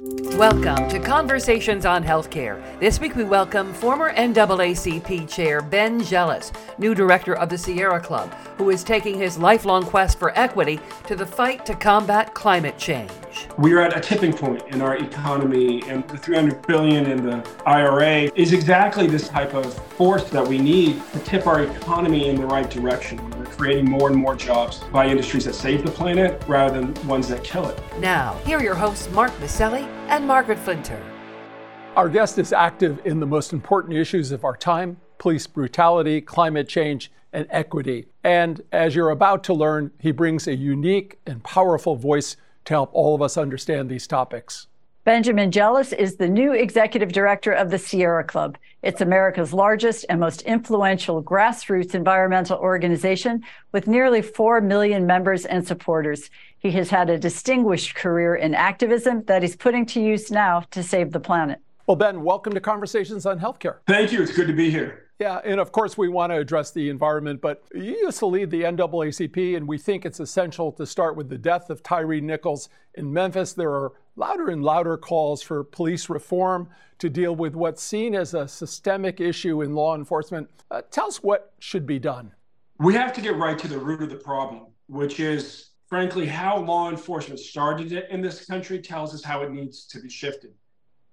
Welcome to Conversations on Healthcare. This week we welcome former NAACP Chair Ben Jealous, new director of the Sierra Club, who is taking his lifelong quest for equity to the fight to combat climate change. We are at a tipping point in our economy, and the 300 billion in the IRA is exactly this type of force that we need to tip our economy in the right direction. We're creating more and more jobs by industries that save the planet rather than ones that kill it. Now, here are your hosts, Mark Masselli and Margaret Flinter. Our guest is active in the most important issues of our time police brutality, climate change, and equity. And as you're about to learn, he brings a unique and powerful voice to help all of us understand these topics. Benjamin Jealous is the new executive director of the Sierra Club. It's America's largest and most influential grassroots environmental organization with nearly 4 million members and supporters. He has had a distinguished career in activism that he's putting to use now to save the planet. Well, Ben, welcome to Conversations on Healthcare. Thank you. It's good to be here. Yeah, and of course, we want to address the environment, but you used to lead the NAACP, and we think it's essential to start with the death of Tyre Nichols in Memphis. There are louder and louder calls for police reform to deal with what's seen as a systemic issue in law enforcement. Uh, tell us what should be done. We have to get right to the root of the problem, which is, frankly, how law enforcement started in this country tells us how it needs to be shifted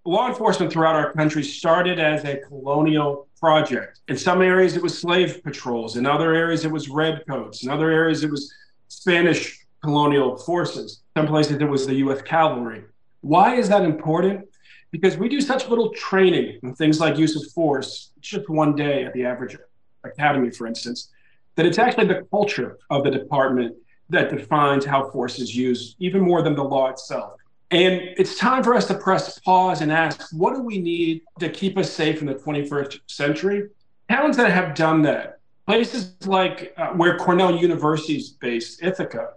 law enforcement throughout our country started as a colonial project. In some areas, it was slave patrols. In other areas, it was redcoats. In other areas, it was Spanish colonial forces. Some places, it was the U.S. cavalry. Why is that important? Because we do such little training in things like use of force, just one day at the average academy, for instance, that it's actually the culture of the department that defines how force is used, even more than the law itself. And it's time for us to press pause and ask, what do we need to keep us safe in the 21st century? Towns that have done that, places like uh, where Cornell University is based, Ithaca,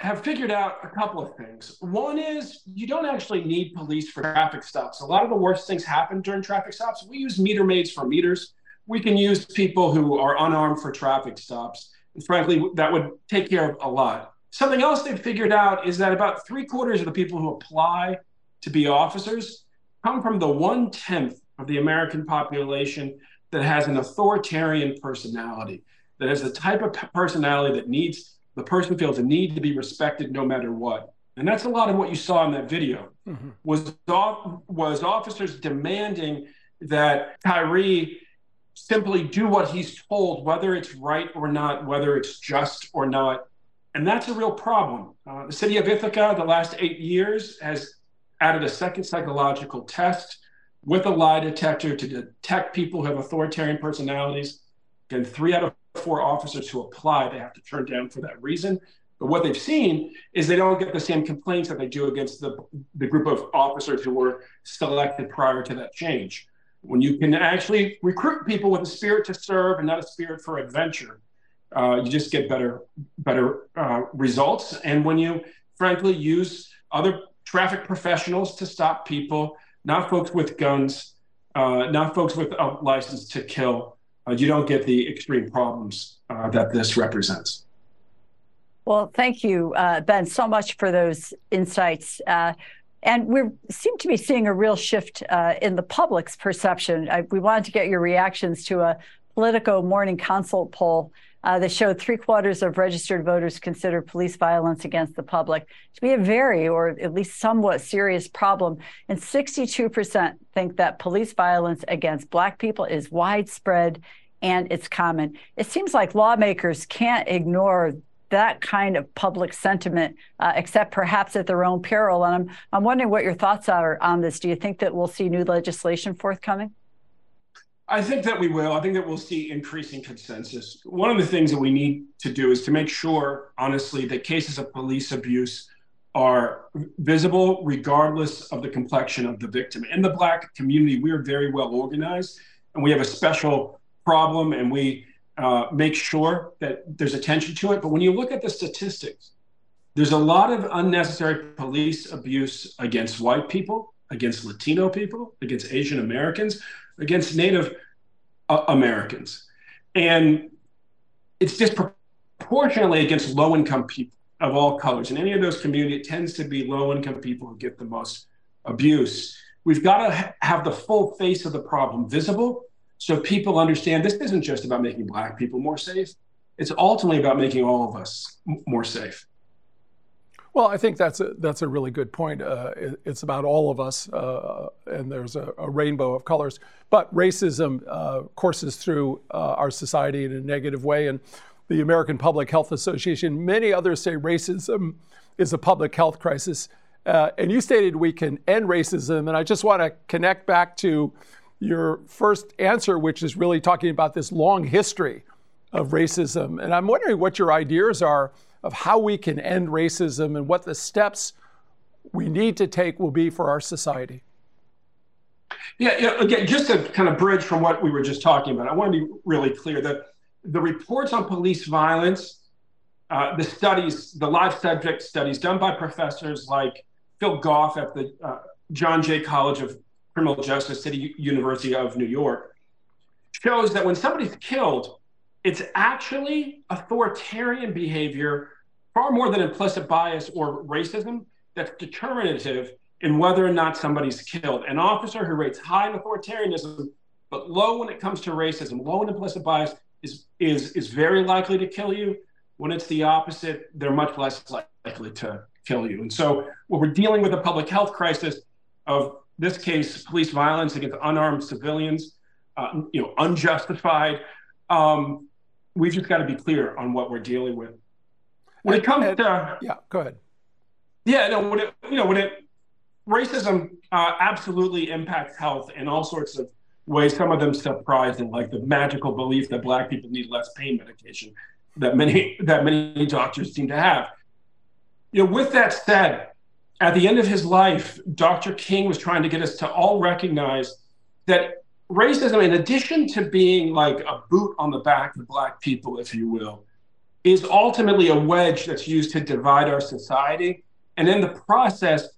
have figured out a couple of things. One is you don't actually need police for traffic stops. A lot of the worst things happen during traffic stops. We use meter maids for meters. We can use people who are unarmed for traffic stops. And frankly, that would take care of a lot. Something else they've figured out is that about three quarters of the people who apply to be officers come from the one tenth of the American population that has an authoritarian personality, that has the type of personality that needs the person feels a need to be respected no matter what. And that's a lot of what you saw in that video mm-hmm. was was officers demanding that Tyre simply do what he's told, whether it's right or not, whether it's just or not. And that's a real problem. Uh, the city of Ithaca, the last eight years, has added a second psychological test with a lie detector to detect people who have authoritarian personalities. And three out of four officers who apply, they have to turn down for that reason. But what they've seen is they don't get the same complaints that they do against the, the group of officers who were selected prior to that change. When you can actually recruit people with a spirit to serve and not a spirit for adventure, uh, you just get better better uh, results. And when you frankly use other traffic professionals to stop people, not folks with guns, uh, not folks with a license to kill, uh, you don't get the extreme problems uh, that this represents. Well, thank you, uh, Ben, so much for those insights. and we seem to be seeing a real shift in the public's perception. I, we wanted to get your reactions to a Politico Morning Consult poll uh, that showed three quarters of registered voters consider police violence against the public to be a very, or at least somewhat serious problem. And 62% think that police violence against Black people is widespread and it's common. It seems like lawmakers can't ignore that kind of public sentiment, uh, except perhaps at their own peril. And I'm, I'm wondering what your thoughts are on this. Do you think that we'll see new legislation forthcoming? I think that we will. I think that we'll see increasing consensus. One of the things that we need to do is to make sure, honestly, that cases of police abuse are visible regardless of the complexion of the victim. In the Black community, we are very well organized and we have a special problem and we uh, make sure that there's attention to it. But when you look at the statistics, there's a lot of unnecessary police abuse against white people, against Latino people, against Asian Americans against Native uh, Americans. And it's disproportionately against low income people. of all colors. In any of those communities, it tends to be low income people who get the most abuse. We've got to ha- have the full face of the problem visible so people understand this isn't just about making Black people more safe, it's ultimately about making all of us m- more safe. Well, I think that's a that's a really good point. Uh, it, it's about all of us, uh, and there's a, a, rainbow of colors. But racism uh, courses through uh, our society in a negative way, and the American Public Health Association, many others say racism is a public health crisis. Uh, and you stated we can end racism, and I just want to connect back to your first answer, which is really talking about this long history of racism. And I'm wondering what your ideas are of how we can end racism and what the steps we need to take will be for our society. Yeah, yeah, again, just to kind of bridge from what we were just talking about, I want to be really clear that the reports on police violence, uh, the studies, the live subject studies done by professors like Phil Goff at the uh, John Jay College of Criminal Justice, City University of New York, shows that when somebody's killed, it's actually authoritarian behavior, far more than implicit bias or racism, that's determinative in whether or not somebody's killed. An officer who rates high in authoritarianism, but low when it comes to racism, low in implicit bias, is, is, is very likely to kill you. When it's the opposite, they're much less likely to kill you. And so, when we're dealing with a public health crisis of this case, police violence against unarmed civilians, uh, you know, unjustified. Um, we've just got to be clear on what we're dealing with. When it comes to yeah, go ahead. Yeah, no, when it you know when it racism uh, absolutely impacts health in all sorts of ways. Some of them surprising, like the magical belief that Black people need less pain medication that many that many doctors seem to have. You know, with that said, at the end of his life, Dr. King was trying to get us to all recognize that racism, in addition to being like a boot on the back of Black people, if you will, is ultimately a wedge that's used to divide our society. And in the process,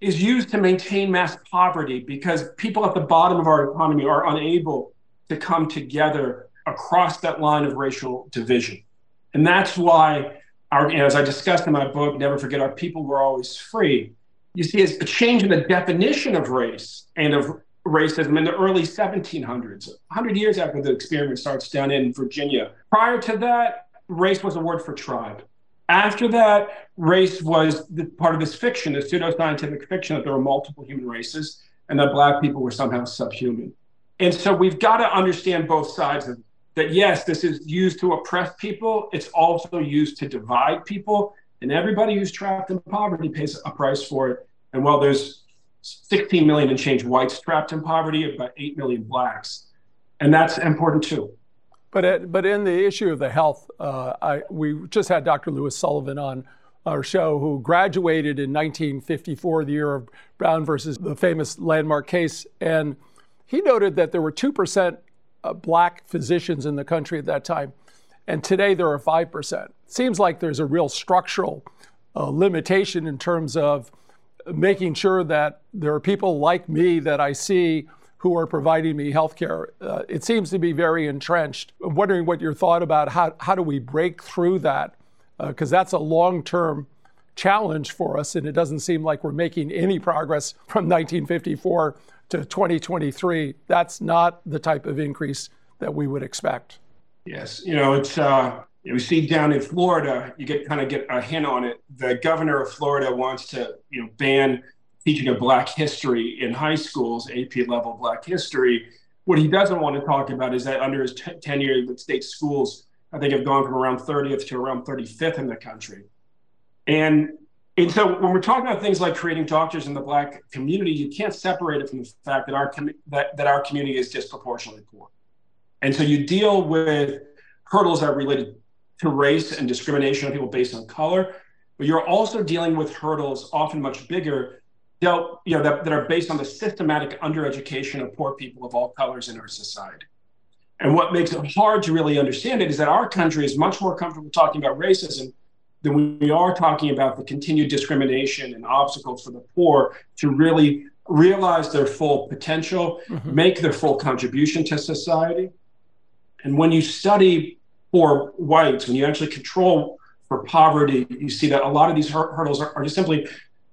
is used to maintain mass poverty because people at the bottom of our economy are unable to come together across that line of racial division. And that's why our, you know, as I discussed in my book, Never Forget Our People Were Always Free, you see it's a change in the definition of race and of racism in the early 1700s, 100 years after the experiment starts down in Virginia. Prior to that, race was a word for tribe. After that, race was part of this fiction, this pseudoscientific fiction that there were multiple human races and that Black people were somehow subhuman. And so we've got to understand both sides of that. Yes, this is used to oppress people, it's also used to divide people. And everybody who's trapped in poverty pays a price for it. And while there's 16 million and change whites trapped in poverty, about 8 million blacks. And that's important too. But, it, but in the issue of the health, uh, I, we just had Dr. Louis Sullivan on our show who graduated in 1954, the year of Brown versus the famous landmark case. And he noted that there were 2% black physicians in the country at that time. And today there are 5%. Seems like there's a real structural uh, limitation in terms of making sure that there are people like me that I see who are providing me health care. Uh, it seems to be very entrenched. I'm wondering what your thought about how, how do we break through that? Because uh, that's a long term challenge for us, and it doesn't seem like we're making any progress from 1954 to 2023. That's not the type of increase that we would expect. Yes, you know, it's uh, we see down in Florida, you get kind of get a hint on it. The governor of Florida wants to, you know, ban teaching of Black history in high schools, AP level Black history. What he doesn't want to talk about is that under his t- tenure, the state schools, I think, have gone from around 30th to around 35th in the country. And and so when we're talking about things like creating doctors in the Black community, you can't separate it from the fact that our com- that, that our community is disproportionately poor. And so you deal with hurdles that are related to race and discrimination of people based on color, but you're also dealing with hurdles often much bigger, dealt, you know, that, that are based on the systematic undereducation of poor people of all colors in our society. And what makes it hard to really understand it is that our country is much more comfortable talking about racism than we are talking about the continued discrimination and obstacles for the poor to really realize their full potential, mm-hmm. make their full contribution to society. And when you study for whites, when you actually control for poverty, you see that a lot of these hurdles are, are just simply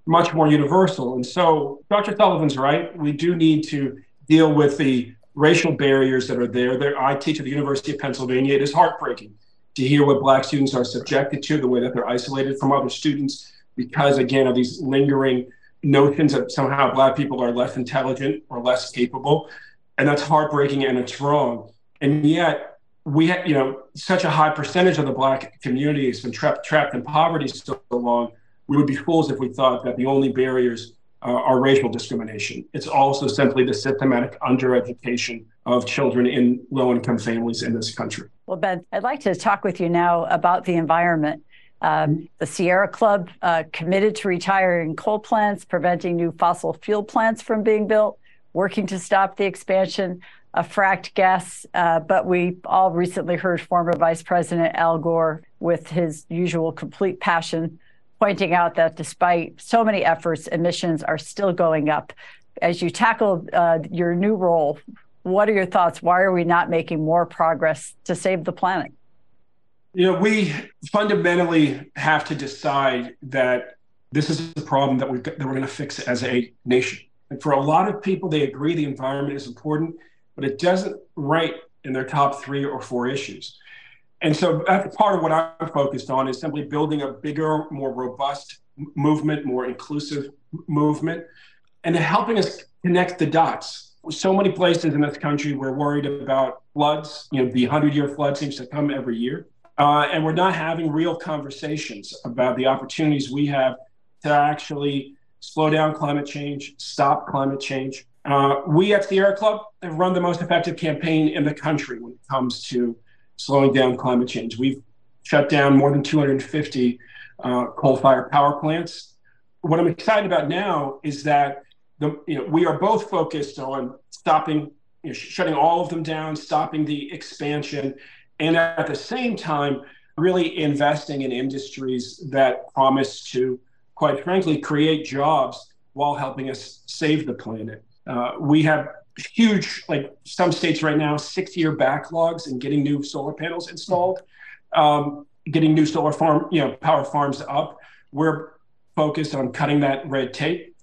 much more universal. And so Dr. Sullivan's right. We do need to deal with the racial barriers that are there. there. I teach at the University of Pennsylvania. It is heartbreaking to hear what Black students are subjected to, the way that they're isolated from other students because, again, of these lingering notions that somehow Black people are less intelligent or less capable. And that's heartbreaking and it's wrong. And yet, we have, you know, such a high percentage of the Black community has been trapped, trapped in poverty so long. We would be fools if we thought that the only barriers are racial discrimination. It's also simply the systematic undereducation of children in low income families in this country. Well, Ben, I'd like to talk with you now about the environment. Um, the Sierra Club uh, committed to retiring coal plants, preventing new fossil fuel plants from being built, working to stop the expansion of fracked gas. Uh, but we all recently heard former Vice President Al Gore, with his usual complete passion, pointing out that despite so many efforts, emissions are still going up. As you tackle uh, your new role, what are your thoughts? Why are we not making more progress to save the planet? You know, we fundamentally have to decide that this is a problem that, we that we're going to fix as a nation. And for a lot of people, they agree the environment is important, but it doesn't rank in their top three or four issues. And so that's part of what I'm focused on is simply building a bigger, more robust movement, more inclusive movement, and helping us connect the dots. So many places in this country we're worried about floods. You know, the 100 year flood seems to come every year. Uh, and we're not having real conversations about the opportunities we have to actually slow down climate change, stop climate change. Uh, we at Sierra Club have run the most effective campaign in the country when it comes to slowing down climate change. We've shut down more than 250 uh, coal-fired power plants. What I'm excited about now is that the, you know, we are both focused on stopping, you know, shutting all of them down, stopping the expansion, and at the same time, really investing in industries that promise to, quite frankly, create jobs while helping us save the planet. Uh, we have huge, like some states right now, six year backlogs in getting new solar panels installed, um, getting new solar farm, you know, power farms up. We're focused on cutting that red tape.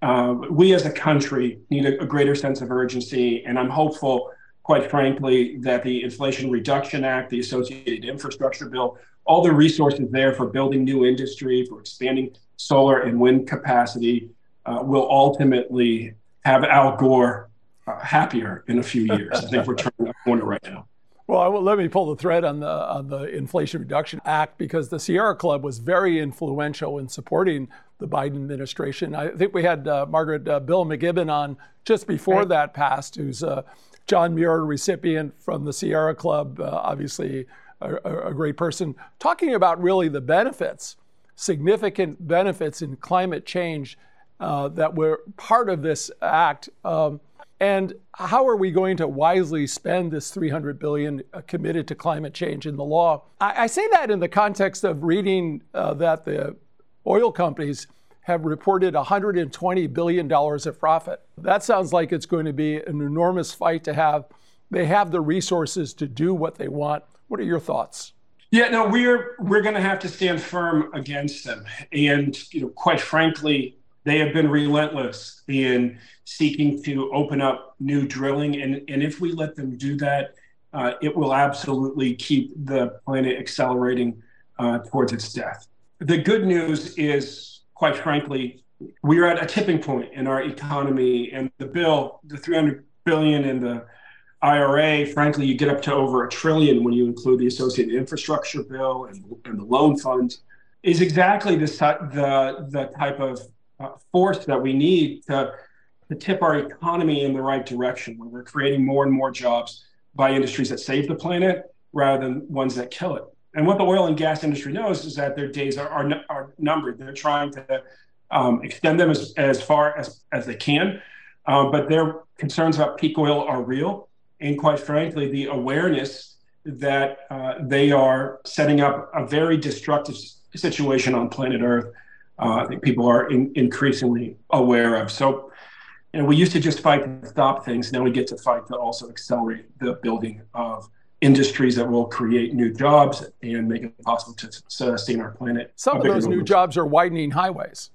Uh, we as a country need a, a, greater sense of urgency, and I'm hopeful, quite frankly, that the Inflation Reduction Act, the associated infrastructure bill, all the resources there for building new industry, for expanding solar and wind capacity, uh, will ultimately have Al Gore uh, happier in a few years. I think we're turning a corner right now. Well, let me pull the thread on the on the Inflation Reduction Act because the Sierra Club was very influential in supporting the Biden administration. I think we had uh, Margaret uh, Bill McKibben on just before right. that passed, who's a John Muir recipient from the Sierra Club, uh, obviously a, a, great person, talking about really the benefits, significant benefits in climate change uh, that were part of this act. Um, and how are we going to wisely spend this 300 billion uh, committed to climate change in the law? I, I say that in the context of reading uh, that the oil companies have reported 120 billion dollars of profit. That sounds like it's going to be an enormous fight to have. They have the resources to do what they want. What are your thoughts? Yeah, no, we're we're going to have to stand firm against them, and you know, quite frankly, they have been relentless in seeking to open up new drilling. And, and if we let them do that, uh, it will absolutely keep the planet accelerating uh, towards its death. The good news is, quite frankly, we are at a tipping point in our economy, and the bill, the 300 billion in the IRA, frankly, you get up to over a trillion when you include the associated infrastructure bill and, and the loan funds, is exactly this, the, the type of force that we need to, to tip our economy in the right direction, where we're creating more and more jobs by industries that save the planet rather than ones that kill it. And what the oil and gas industry knows is that their days are, are, are numbered. They're trying to um, extend them as, as far as, as they can. Um, but their concerns about peak oil are real. And quite frankly, the awareness that uh, they are setting up a very destructive situation on planet Earth uh, I think people are in, increasingly aware of. So, you know, we used to just fight to stop things. Now we get to fight to also accelerate the building of industries that will create new jobs and make it possible to sustain our planet. Some of those new jobs are widening highways,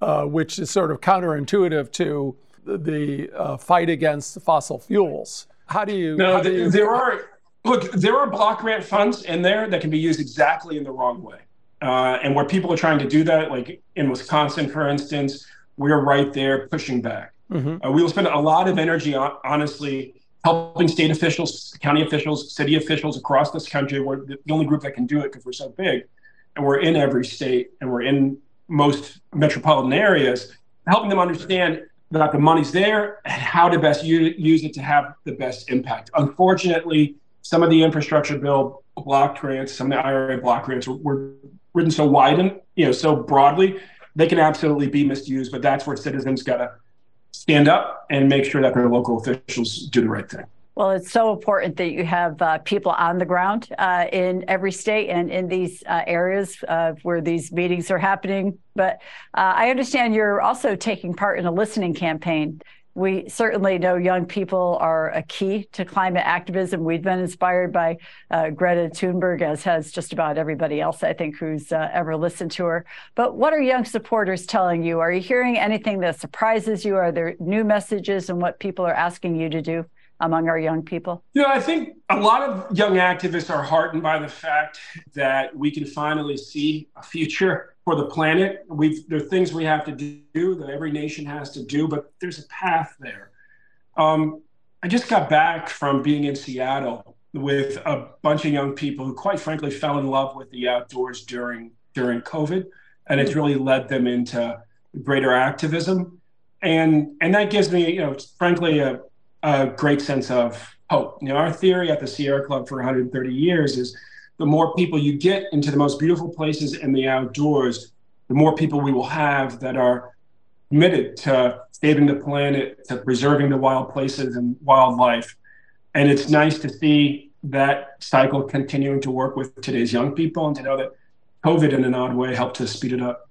uh, which is sort of counterintuitive to the uh, fight against fossil fuels. How do you? No, do you... there are look. There are block grant funds in there that can be used exactly in the wrong way, uh, and where people are trying to do that, like in Wisconsin, for instance, we're right there pushing back. Mm-hmm. Uh, we will spend a lot of energy, honestly, helping state officials, county officials, city officials across this country. We're the only group that can do it because we're so big, and we're in every state, and we're in most metropolitan areas, helping them understand that the money's there and how to best use, use it to have the best impact. Unfortunately, some of the infrastructure bill block grants, some of the IRA block grants were, were written so wide and you know so broadly, they can absolutely be misused. But that's where citizens got to stand up and make sure that their local officials do the right thing. Well, it's so important that you have uh, people on the ground uh, in every state and in these uh, areas uh, where these meetings are happening. But uh, I understand you're also taking part in a listening campaign. We certainly know young people are a key to climate activism. We've been inspired by uh, Greta Thunberg, as has just about everybody else, I think, who's ever listened to her. But what are young supporters telling you? Are you hearing anything that surprises you? Are there new messages and what people are asking you to do? among our young people? Yeah, I think a lot of young activists are heartened by the fact that we can finally see a future for the planet. We've there are things we have to do that every nation has to do, but there's a path there. Um, I just got back from being in Seattle with a bunch of young people who, quite frankly, fell in love with the outdoors during during COVID, and it's really led them into greater activism. And and that gives me, you know, frankly, a a great sense of hope. You know, our theory at the Sierra Club for 130 years is the more people you get into the most beautiful places in the outdoors, the more people we will have that are committed to saving the planet, to preserving the wild places and wildlife. And it's nice to see that cycle continuing to work with today's young people and to know that COVID in an odd way helped to speed it up.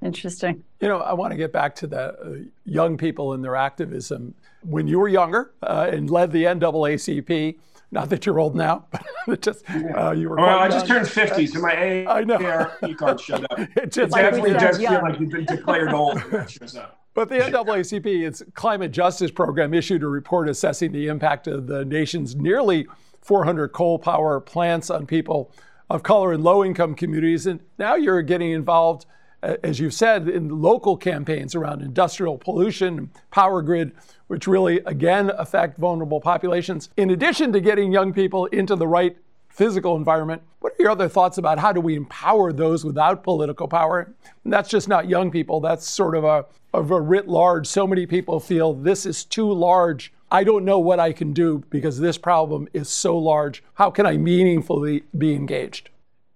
Interesting. You know, I want to get back to the uh, young people and their activism. When you were younger uh, and led the NAACP, not that you're old now, but just uh, you were. Well, I just turned 50, so my A I know. Card showed up. it just like definitely does feel like you've been declared old when that shows up. But the NAACP, its climate justice program, issued a report assessing the impact of the nation's nearly 400 coal power plants on people of color in low income communities. And now you're getting involved as you've said, in local campaigns around industrial pollution, power grid, which really again affect vulnerable populations. In addition to getting young people into the right physical environment, what are your other thoughts about how do we empower those without political power? And that's just not young people, that's sort of a, of a writ large. So many people feel this is too large. I don't know what I can do because this problem is so large. How can I meaningfully be engaged?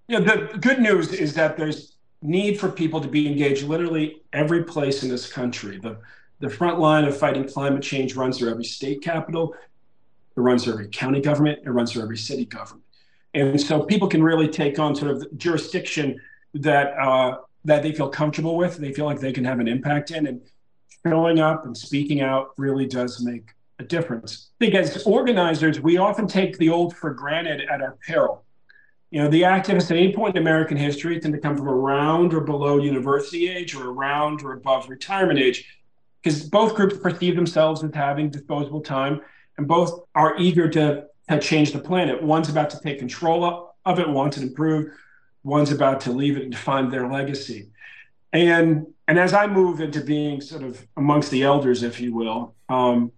Yeah, the good news is that there's need for people to be engaged literally every place in this country. The, the front line of fighting climate change runs through every state capital, it runs through every county government, it runs through every city government. And so people can really take on sort of jurisdiction that uh, that they feel comfortable with, they feel like they can have an impact in, and showing up and speaking out really does make a difference. I think as organizers, we often take the old for granted at our peril. You know, the activists at any point in American history tend to come from around or below university age or around or above retirement age, because both groups perceive themselves as having disposable time and both are eager to, to change the planet. One's about to take control of it, wants to improve, one's about to leave it and find their legacy. And and as I move into being sort of amongst the elders, if you will, um,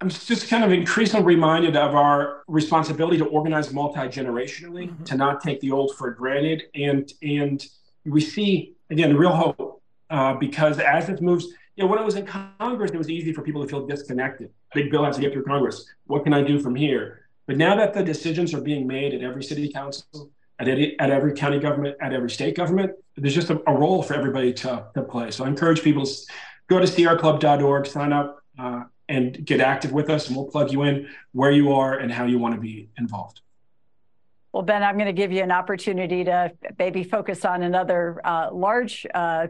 I'm just kind of increasingly reminded of our responsibility to organize multi-generationally, mm-hmm. to not take the old for granted, and and we see again real hope uh, because as this moves, you know, when it was in Congress, it was easy for people to feel disconnected. Big bill has to get through Congress. What can I do from here? But now that the decisions are being made at every city council, at, any, at every county government, at every state government, there's just a, a role for everybody to, to play. So I encourage people to go to sierraclub.org, sign up. Uh, and get active with us, and we'll plug you in where you are and how you want to be involved. Well, Ben, I'm going to give you an opportunity to maybe focus on another uh, large uh,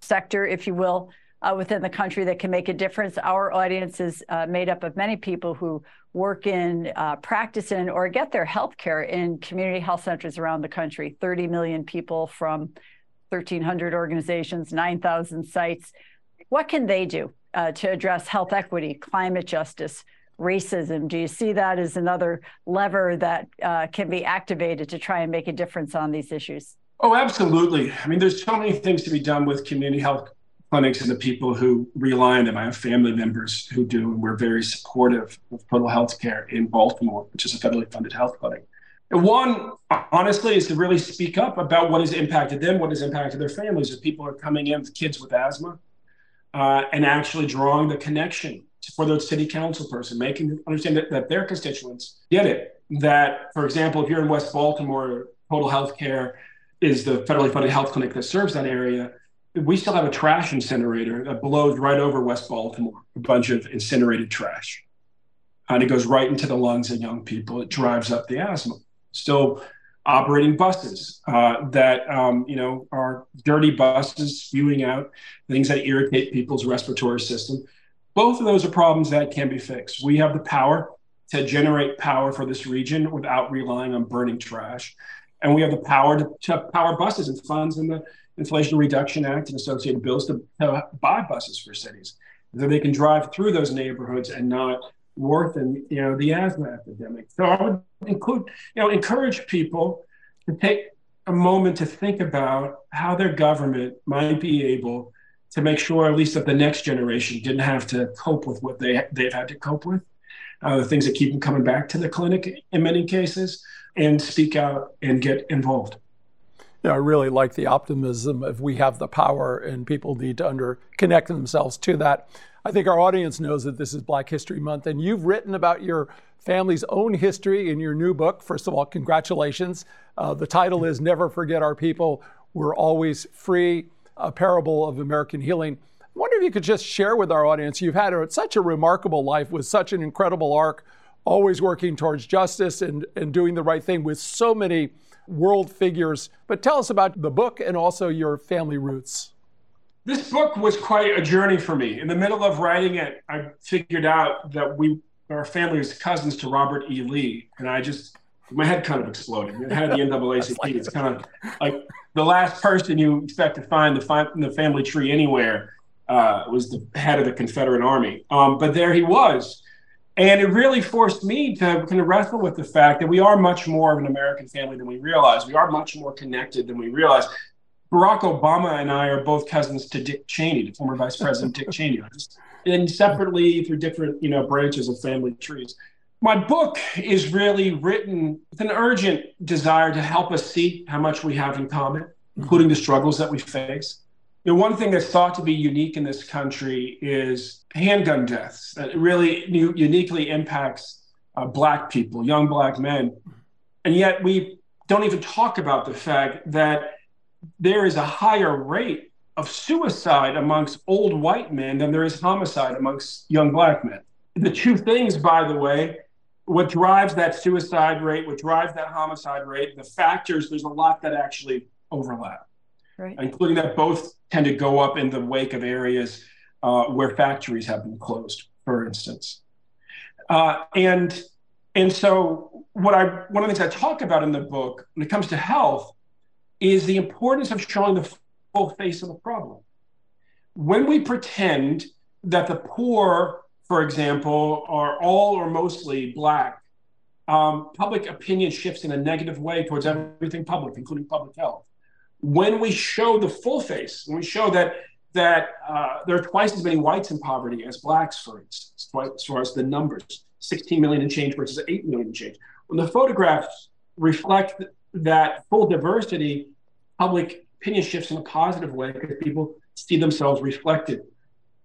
sector, if you will, uh, within the country that can make a difference. Our audience is uh, made up of many people who work in, uh, practice in, or get their health care in community health centers around the country. 30 million people from 1,300 organizations, 9,000 sites. What can they do uh, to address health equity, climate justice, racism? Do you see that as another lever that uh, can be activated to try and make a difference on these issues? Oh, absolutely. I mean, there's so many things to be done with community health clinics and the people who rely on them. I have family members who do, and we're very supportive of total health care in Baltimore, which is a federally funded health clinic. One, honestly, is to really speak up about what has impacted them, what has impacted their families. If people are coming in with kids with asthma uh, and actually drawing the connection for the city council person, making them understand that, that their constituents get it. That, for example, if you're in West Baltimore, Total Health Care is the federally funded health clinic that serves that area. We still have a trash incinerator that blows right over West Baltimore, a bunch of incinerated trash. And it goes right into the lungs of young people. It drives up the asthma. Still operating buses uh, that um, you know are dirty buses spewing out things that irritate people's respiratory system both of those are problems that can be fixed. We have the power to generate power for this region without relying on burning trash. And we have the power to, to power buses and funds in the Inflation Reduction Act and associated bills to, to buy buses for cities so they can drive through those neighborhoods and not worsen, you know, the asthma epidemic. So I would include, you know, encourage people to take a moment to think about how their government might be able to make sure at least that the next generation didn't have to cope with what they they've had to cope with, uh, the things that keep them coming back to the clinic in many cases, and speak out and get involved. Yeah, I really like the optimism of we have the power and people need to under connect themselves to that. I think our audience knows that this is Black History Month, and you've written about your family's own history in your new book. First of all, congratulations. Uh, the title is Never Forget Our People. We're Always Free a parable of American healing. I wonder if you could just share with our audience. You've had a, such a remarkable life with such an incredible arc, always working towards justice and, and doing the right thing with so many world figures. But tell us about the book and also your family roots. This book was quite a journey for me. In the middle of writing it, I figured out that we, our family was cousins to Robert E. Lee. And I just, my head kind of exploded. It had the NAACP. It's kind of like the last person you expect to find the, fi- the family tree anywhere uh, was the head of the Confederate Army. Um, but there he was. And it really forced me to kind of wrestle with the fact that we are much more of an American family than we realize. We are much more connected than we realize. Barack Obama and I are both cousins to Dick Cheney, the former Vice President Dick Cheney, and separately through different, you know, branches of family trees. My book is really written with an urgent desire to help us see how much we have in common, including the struggles that we face. The one thing that's thought to be unique in this country is handgun deaths. That really uniquely impacts uh, Black people, young Black men. And yet we don't even talk about the fact that there is a higher rate of suicide amongst old white men than there is homicide amongst young Black men. The two things, by the way, what drives that suicide rate, what drives that homicide rate, the factors, there's a lot that actually overlap, right. including that both tend to go up in the wake of areas uh, where factories have been closed, for instance. Uh, and and so what I one of the things I talk about in the book when it comes to health is the importance of showing the full face of the problem. When we pretend that the poor for example, are all or mostly black, um, public opinion shifts in a negative way towards everything public, including public health. When we show the full face, when we show that that uh, there are twice as many whites in poverty as blacks, for instance, as far as the numbers, 16 million and change versus 8 million and change. When the photographs reflect that full diversity, public opinion shifts in a positive way because people see themselves reflected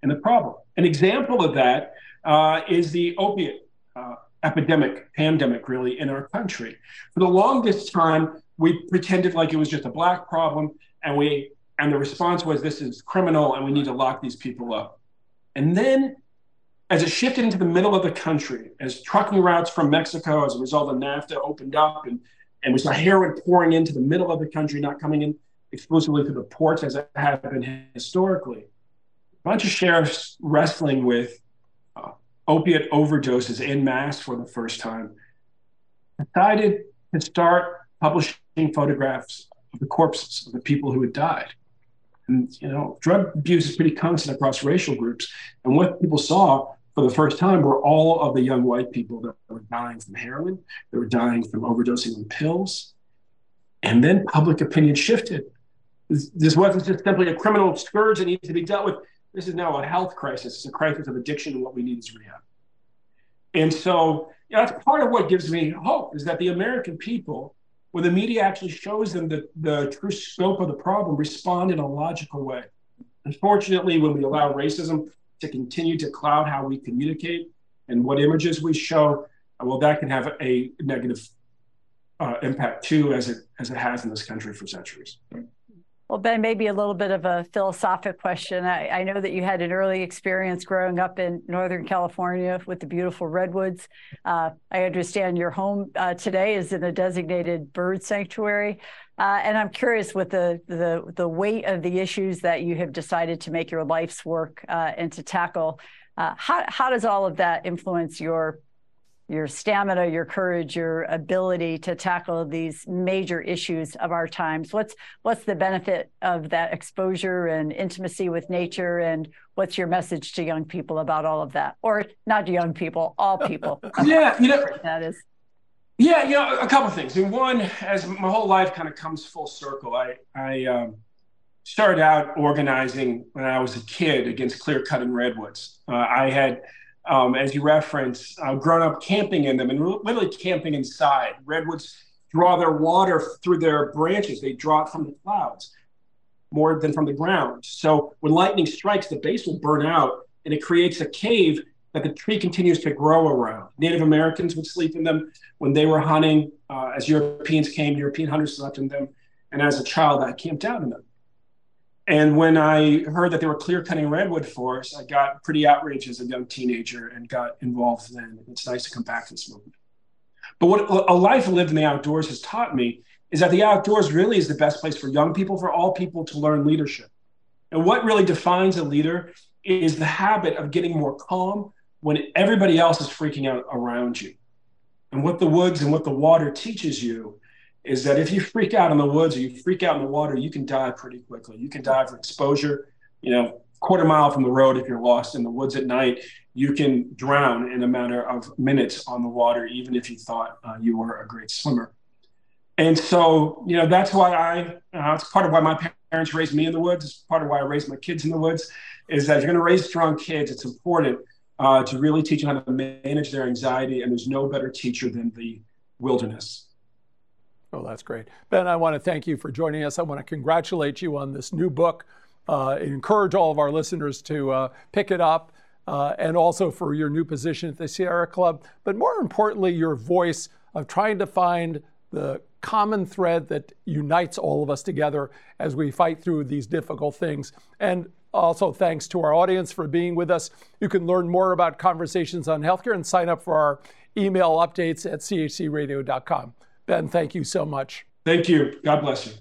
in the problem. An example of that uh, is the opiate uh, epidemic, pandemic, really, in our country. For the longest time, we pretended like it was just a black problem, and we and the response was this is criminal, and we need to lock these people up. And then, as it shifted into the middle of the country, as trucking routes from Mexico, as a result of NAFTA, opened up, and and we saw heroin pouring into the middle of the country, not coming in exclusively through the ports as it had been historically a bunch of sheriffs wrestling with uh, opiate overdoses in mass for the first time decided to start publishing photographs of the corpses of the people who had died. And, you know, drug abuse is pretty constant across racial groups. And what people saw for the first time were all of the young white people that were dying from heroin, they were dying from overdosing on pills. And then public opinion shifted. This, this wasn't just simply a criminal scourge that needs to be dealt with. This is now a health crisis. It's a crisis of addiction, and what we need is rehab. And so you know, that's part of what gives me hope is that the American people, when the media actually shows them the, the true scope of the problem, respond in a logical way. Unfortunately, when we allow racism to continue to cloud how we communicate and what images we show, well, that can have a negative uh, impact too, as it as it has in this country for centuries. Well, Ben, maybe a little bit of a philosophic question. I, I, know that you had an early experience growing up in Northern California with the beautiful redwoods. Uh, I understand your home uh, today is in a designated bird sanctuary. Uh, and I'm curious with the, the, the weight of the issues that you have decided to make your life's work uh, and to tackle. Uh, how, how does all of that influence your your stamina, your courage, your ability to tackle these major issues of our times. What's what's the benefit of that exposure and intimacy with nature and what's your message to young people about all of that? Or not young people, all people. yeah, you know that is. Yeah, you know, a couple things. And one, as my whole life kind of comes full circle, I I um, started out organizing when I was a kid against clear cutting redwoods. Uh, I had um, as you referenced, uh, grown up camping in them and literally camping inside. Redwoods draw their water through their branches, they draw it from the clouds more than from the ground. So when lightning strikes, the base will burn out and it creates a cave that the tree continues to grow around. Native Americans would sleep in them when they were hunting. Uh, as Europeans came, European hunters slept in them. And as a child, I camped out in them. And when I heard that they were clear cutting redwood forests, I got pretty outraged as a young teenager and got involved then. It's nice to come back to this movement. But what a life lived in the outdoors has taught me is that the outdoors really is the best place for young people, for all people to learn leadership. And what really defines a leader is the habit of getting more calm when everybody else is freaking out around you. And what the woods and what the water teaches you is that if you freak out in the woods or you freak out in the water, you can die pretty quickly. You can die from exposure. You know, quarter mile from the road, if you're lost in the woods at night, you can drown in a matter of minutes on the water, even if you thought uh, you were a great swimmer. And so, you know, that's why I, uh, it's part of why my parents raised me in the woods. It's part of why I raised my kids in the woods, is that if you're going to raise strong kids, it's important uh, to really teach them how to manage their anxiety. And there's no better teacher than the wilderness. Oh, that's great. Ben, I want to thank you for joining us. I want to congratulate you on this new book, uh, encourage all of our listeners to uh, pick it up, uh, and also for your new position at the Sierra Club. But more importantly, your voice of trying to find the common thread that unites all of us together as we fight through these difficult things. And also, thanks to our audience for being with us. You can learn more about conversations on healthcare and sign up for our email updates at chcradio.com. Ben, thank you so much. Thank you. God bless you.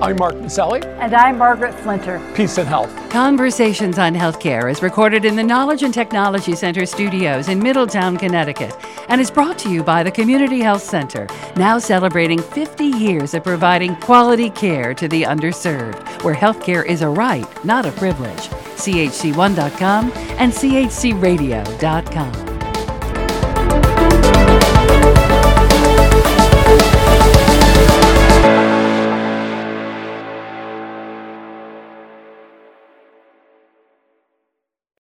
I'm Mark Masselli. And I'm Margaret Flinter. Peace and health. Conversations on Healthcare is recorded in the Knowledge and Technology Center studios in Middletown, Connecticut, and is brought to you by the Community Health Center, now celebrating 50 years of providing quality care to the underserved, where healthcare is a right, not a privilege. CHC1.com and CHCRadio.com.